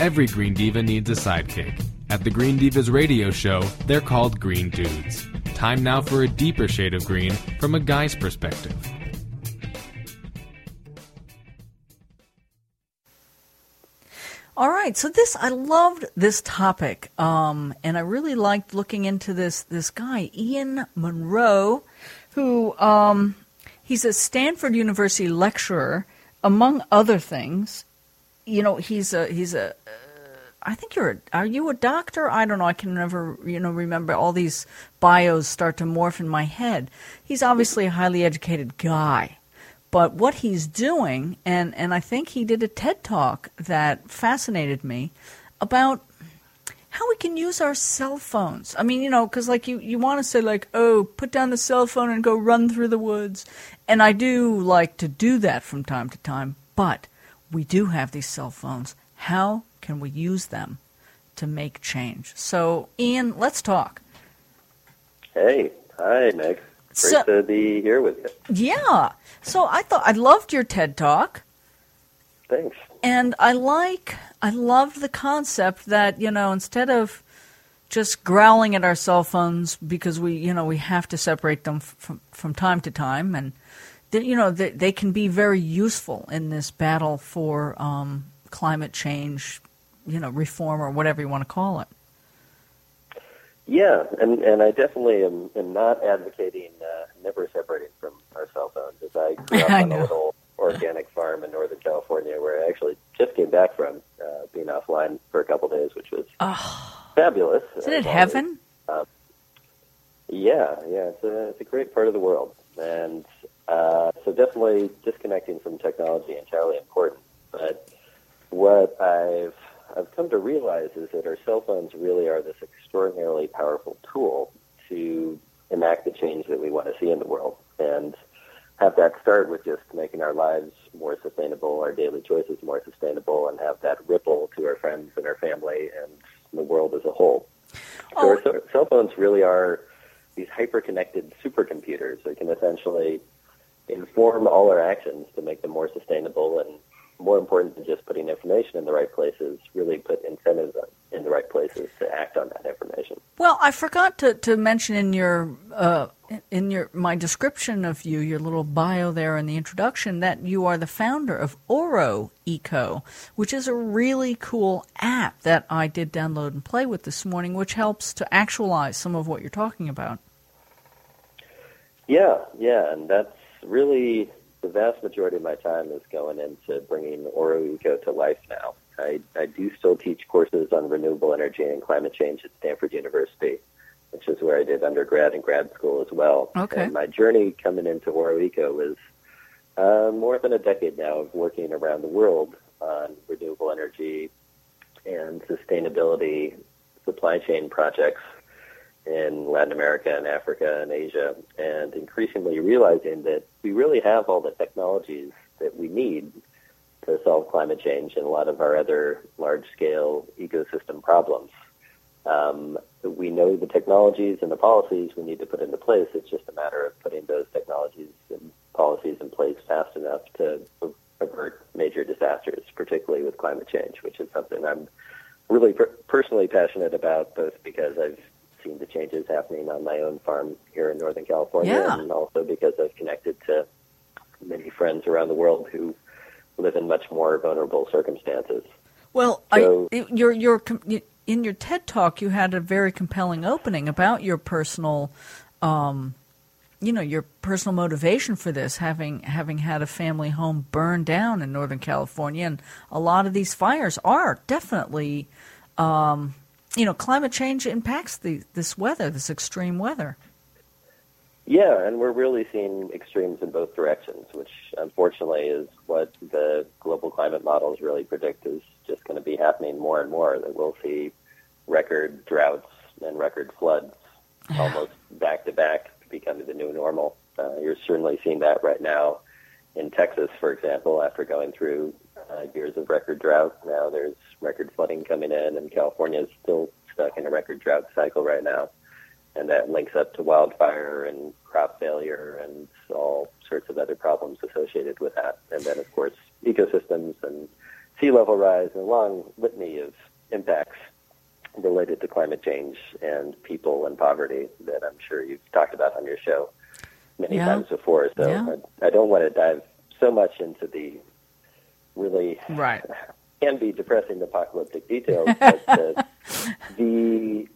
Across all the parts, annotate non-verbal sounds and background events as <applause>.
Every Green Diva needs a sidekick. At the Green Divas radio show, they're called Green Dudes. Time now for a deeper shade of green from a guy's perspective. All right, so this I loved this topic, um, and I really liked looking into this this guy Ian Monroe, who um, he's a Stanford University lecturer, among other things. You know, he's a he's a. Uh, I think you're. A, are you a doctor? I don't know. I can never, you know, remember all these bios start to morph in my head. He's obviously a highly educated guy, but what he's doing, and, and I think he did a TED talk that fascinated me about how we can use our cell phones. I mean, you know, because like you, you want to say, like, oh, put down the cell phone and go run through the woods. And I do like to do that from time to time, but we do have these cell phones. How can we use them to make change? So, Ian, let's talk. Hey, hi, Meg. Great so, to be here with you. Yeah. So I thought I loved your TED talk. Thanks. And I like I loved the concept that, you know, instead of just growling at our cell phones because we, you know, we have to separate them from from time to time and you know, they, they can be very useful in this battle for um, climate change, you know, reform or whatever you want to call it. Yeah, and and I definitely am, am not advocating uh, never separating from our cell phones. As I grew <laughs> up on a little organic farm in Northern California, where I actually just came back from uh, being offline for a couple of days, which was oh. fabulous. Isn't it heaven? Um, yeah, yeah, it's a it's a great part of the world, and uh, so definitely disconnecting from technology entirely important. But what I've I've come to realize is that our cell phones really are this extraordinarily powerful tool to enact the change that we want to see in the world and have that start with just making our lives more sustainable, our daily choices more sustainable, and have that ripple to our friends and our family and the world as a whole. Oh. So our cell phones really are these hyper-connected supercomputers that can essentially inform all our actions to make them more sustainable and more important than just putting information in the right places, really put incentives in the right places to act on that information. Well, I forgot to, to mention in your uh, in your my description of you, your little bio there in the introduction, that you are the founder of Oro Eco, which is a really cool app that I did download and play with this morning, which helps to actualize some of what you're talking about. Yeah, yeah, and that's really the vast majority of my time is going into bringing Oro Eco to life now. I, I do still teach courses on renewable energy and climate change at Stanford University, which is where I did undergrad and grad school as well. Okay. And my journey coming into Oro Eco was uh, more than a decade now of working around the world on renewable energy and sustainability supply chain projects in Latin America and Africa and Asia, and increasingly realizing that we really have all the technologies that we need to solve climate change and a lot of our other large-scale ecosystem problems. Um, we know the technologies and the policies we need to put into place. It's just a matter of putting those technologies and policies in place fast enough to avert major disasters, particularly with climate change, which is something I'm really per- personally passionate about, both because I've seen the changes happening on my own farm here in Northern California, yeah. and also because I've connected to many friends around the world who live in much more vulnerable circumstances. Well, so, I, your your in your TED talk, you had a very compelling opening about your personal, um, you know, your personal motivation for this, having having had a family home burned down in Northern California, and a lot of these fires are definitely um, you know, climate change impacts the, this weather, this extreme weather. Yeah, and we're really seeing extremes in both directions, which unfortunately is what the global climate models really predict is just going to be happening more and more. That we'll see record droughts and record floods almost back to back becoming the new normal. Uh, you're certainly seeing that right now in Texas, for example, after going through uh, years of record drought. Now there's record flooding coming in, and California is still stuck in a record drought cycle right now. And that links up to wildfire and crop failure and all sorts of other problems associated with that. And then, of course, ecosystems and sea level rise and a long litany of impacts related to climate change and people and poverty that I'm sure you've talked about on your show many Yeah. times before. So Yeah. I, I don't want to dive so much into the really Right. can be depressing apocalyptic details, <laughs> but uh, the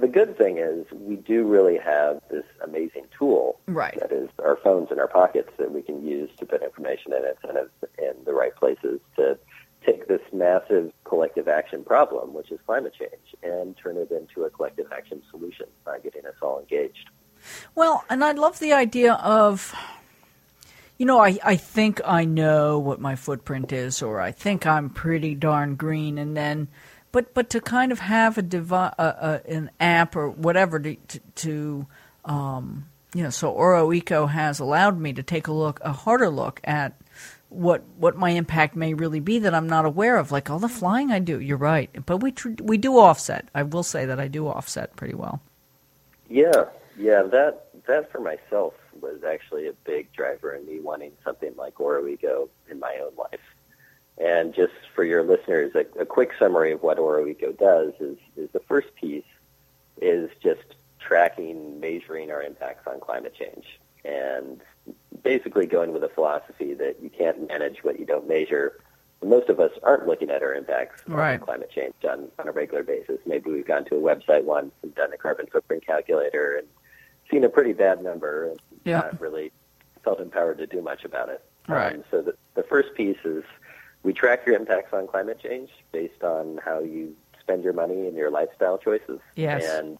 the good thing is we do really have this amazing tool Right. that is our phones in our pockets that we can use to put information in it and in the right places to take this massive collective action problem, which is climate change, and turn it into a collective action solution by getting us all engaged. Well, and I love the idea of, you know, I, I think I know what my footprint is, or I think I'm pretty darn green, and then, but but to kind of have a devi- uh, uh, an app or whatever to, to, to um, you know, so Oro Eco has allowed me to take a look, a harder look at what what my impact may really be that I'm not aware of, like all the flying I do. You're right, but we tr- we do offset. I will say that I do offset pretty well. Yeah, yeah, that that for myself was actually a big driver in me wanting something like OroEco in my own life. And just for your listeners, a, a quick summary of what OroEco does is is the first piece is just tracking, measuring our impacts on climate change, and basically going with a philosophy that you can't manage what you don't measure. Most of us aren't looking at our impacts Right. on climate change on, on a regular basis. Maybe we've gone to a website once and done a carbon footprint calculator and seen a pretty bad number and Yeah. not really felt empowered to do much about it. Right. Um, so the, the first piece is we track your impacts on climate change based on how you spend your money and your lifestyle choices. Yes. And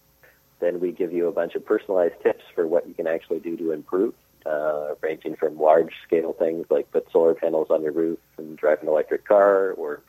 then we give you a bunch of personalized tips for what you can actually do to improve, uh, ranging from large scale things like put solar panels on your roof and drive an electric car, or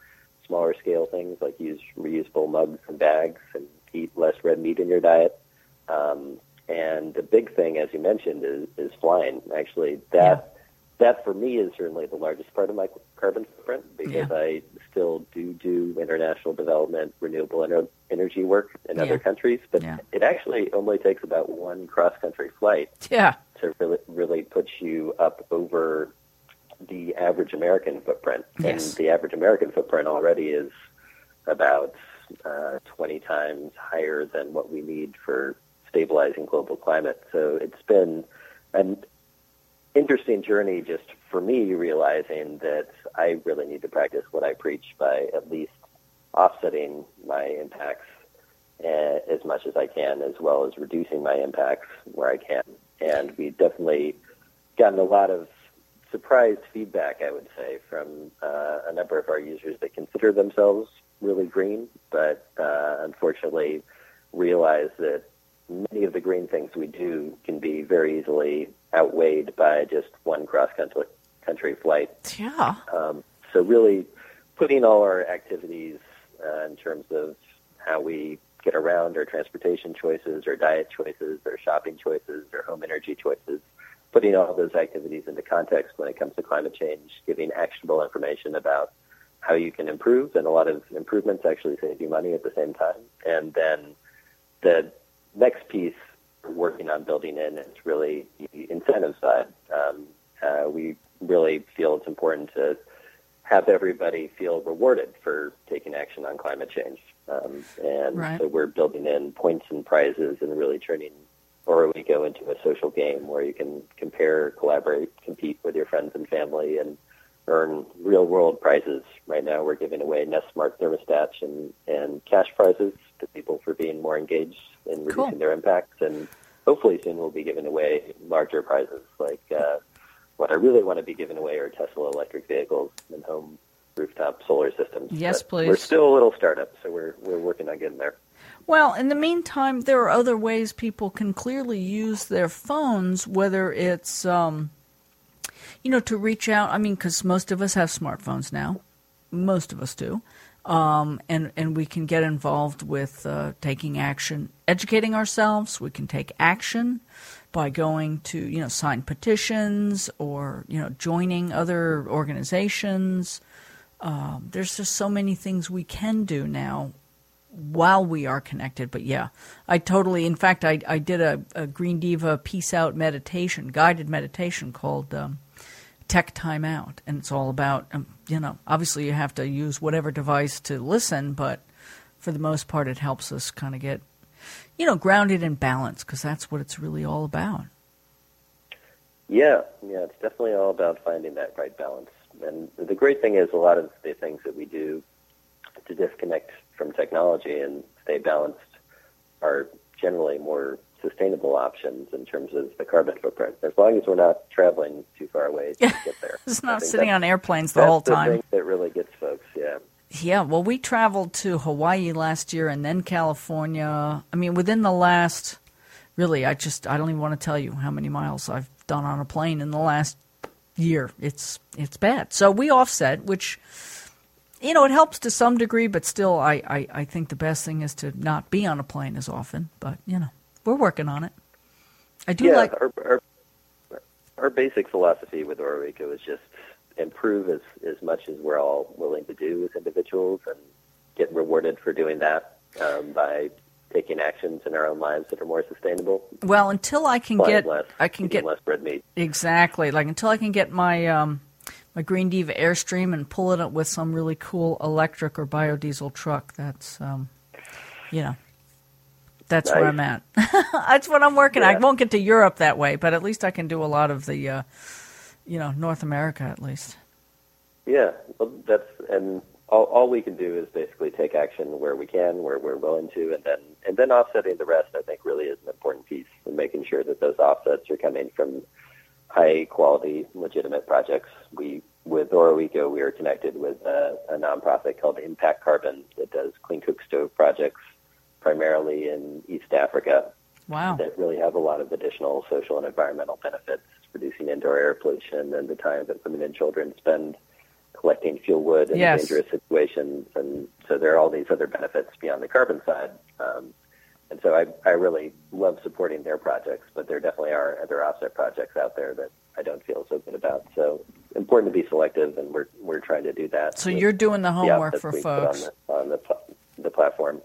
smaller scale things like use reusable mugs and bags and eat less red meat in your diet. Um, and the big thing, as you mentioned, is, is flying. Actually, that that for me is certainly the largest part of my carbon footprint because Yeah. I still do do international development, renewable ener- energy work in Yeah. other countries. But Yeah. it actually only takes about one cross country flight Yeah. to really really put you up over the average American footprint. Yes. And the average American footprint already is about uh, 20 times higher than what we need for stabilizing global climate. So it's been an interesting journey just for me realizing that I really need to practice what I preach by at least offsetting my impacts uh, as much as I can, as well as reducing my impacts where I can. And we've definitely gotten a lot of surprised feedback, I would say, from uh, a number of our users that consider themselves really green, but uh, unfortunately realize that many of the green things we do can be very easily outweighed by just one cross country country flight. Yeah. Um, so really putting all our activities uh, in terms of how we get around our transportation choices, our diet choices, our shopping choices, our home energy choices, putting all those activities into context when it comes to climate change, giving actionable information about how you can improve, and a lot of improvements actually save you money at the same time. And then the next piece we're working on building in is really the incentive side. Um, uh, we really feel it's important to have everybody feel rewarded for taking action on climate change. Um, and Right. so we're building in points and prizes and really turning OroEco into a social game where you can compare, collaborate, compete with your friends and family and earn real world prizes. Right now we're giving away Nest Smart thermostats and, and cash prizes to people for being more engaged in reducing Cool. their impacts. And hopefully soon we'll be giving away larger prizes like uh, what I really want to be giving away are Tesla electric vehicles and home rooftop solar systems. Yes, But please. We're still a little startup, so we're we're working on getting there. Well, in the meantime, there are other ways people can clearly use their phones, whether it's, um, you know, to reach out. I mean, because most of us have smartphones now. Most of us do. Um, and, and we can get involved with uh, taking action, educating ourselves. We can take action by going to, you know, sign petitions or, you know, joining other organizations. Um, there's just so many things we can do now while we are connected. But yeah, I totally. In fact, I I did a, a Green Diva Peace Out meditation, guided meditation called um, tech timeout, and it's all about um, you know obviously you have to use whatever device to listen, but for the most part it helps us kind of get you know grounded and balanced because that's what it's really all about. Yeah, yeah, it's definitely all about finding that right balance. And the great thing is a lot of the things that we do to disconnect from technology and stay balanced are generally more sustainable options in terms of the carbon footprint. As long as we're not traveling too far away to get there. <laughs> it's not sitting on airplanes the whole time. The thing that really gets folks, yeah. Yeah, well, we traveled to Hawaii last year and then California. I mean, within the last, really, I just, I don't even want to tell you how many miles I've done on a plane in the last year. It's, it's bad. So we offset, which, you know, it helps to some degree, but still, I, I, I think the best thing is to not be on a plane as often. But, you know, we're working on it. I do yeah, like. Our, our, our basic philosophy with OroEco is just improve as, as much as we're all willing to do as individuals and get rewarded for doing that um, by taking actions in our own lives that are more sustainable. Well, until I can get, less, I can get less red meat. Exactly, like until I can get my um, my Green Diva Airstream and pull it up with some really cool electric or biodiesel truck. That's um, you know, that's nice. where I'm at. <laughs> that's what I'm working. Yeah. I won't get to Europe that way, but at least I can do a lot of the, uh, you know, North America at least. Yeah, well, that's and all, all we can do is basically take action where we can, where we're willing to, and then and then offsetting the rest. I think really is an important piece in making sure that those offsets are coming from high quality, legitimate projects. We with OroEco, we are connected with a, a nonprofit called Impact Carbon that does clean cook stove projects primarily in East Africa Wow. that really have a lot of additional social and environmental benefits, reducing indoor air pollution and the time that women and children spend collecting fuel wood in Yes. dangerous situations. And so there are all these other benefits beyond the carbon side. Um, and so I, I really love supporting their projects, but there definitely are other offset projects out there that I don't feel so good about. So important to be selective, and we're we're trying to do that. So with you're doing the homework for folks. on the on the, the platform.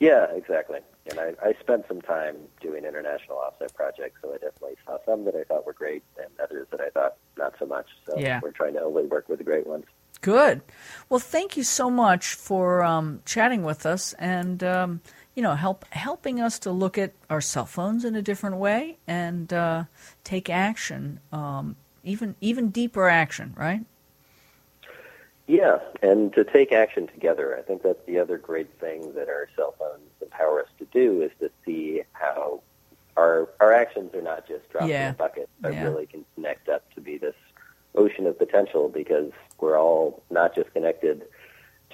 Yeah, exactly. And I, I spent some time doing international offset projects, so I definitely saw some that I thought were great and others that I thought not so much. So Yeah. we're trying to only work with the great ones. Good. Well, thank you so much for um, chatting with us and um, you know help helping us to look at our cell phones in a different way and uh, take action, um, even even deeper action. Right? Yeah, and to take action together. I think that's the other great thing that our cell phones empower us to do is to see how our our actions are not just drops Yeah. in a bucket, but Yeah. really can connect up to be this ocean of potential because we're all not just connected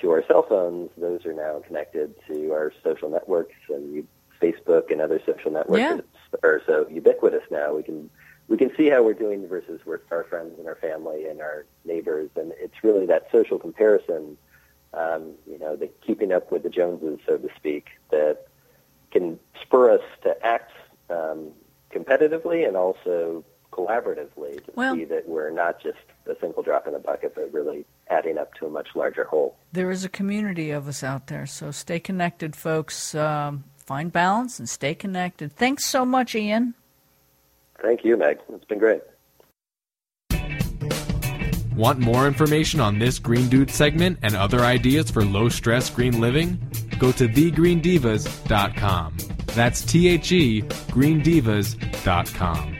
to our cell phones, those are now connected to our social networks and you, Facebook and other social networks Yeah. are so ubiquitous now. We can we can see how we're doing versus our friends and our family and our neighbors, and it's really that social comparison, um, you know, the keeping up with the Joneses, so to speak, that can spur us to act um, competitively and also collaboratively to Well- see that we're not just a single drop in the bucket, but really adding up to a much larger whole. There is a community of us out there, so stay connected, folks. Um, find balance and stay connected. Thanks so much, Ian. Thank you, Meg. It's been great. Want more information on this Green Dude segment and other ideas for low stress green living? Go to thegreendivas.com. That's T H E greendivas.com.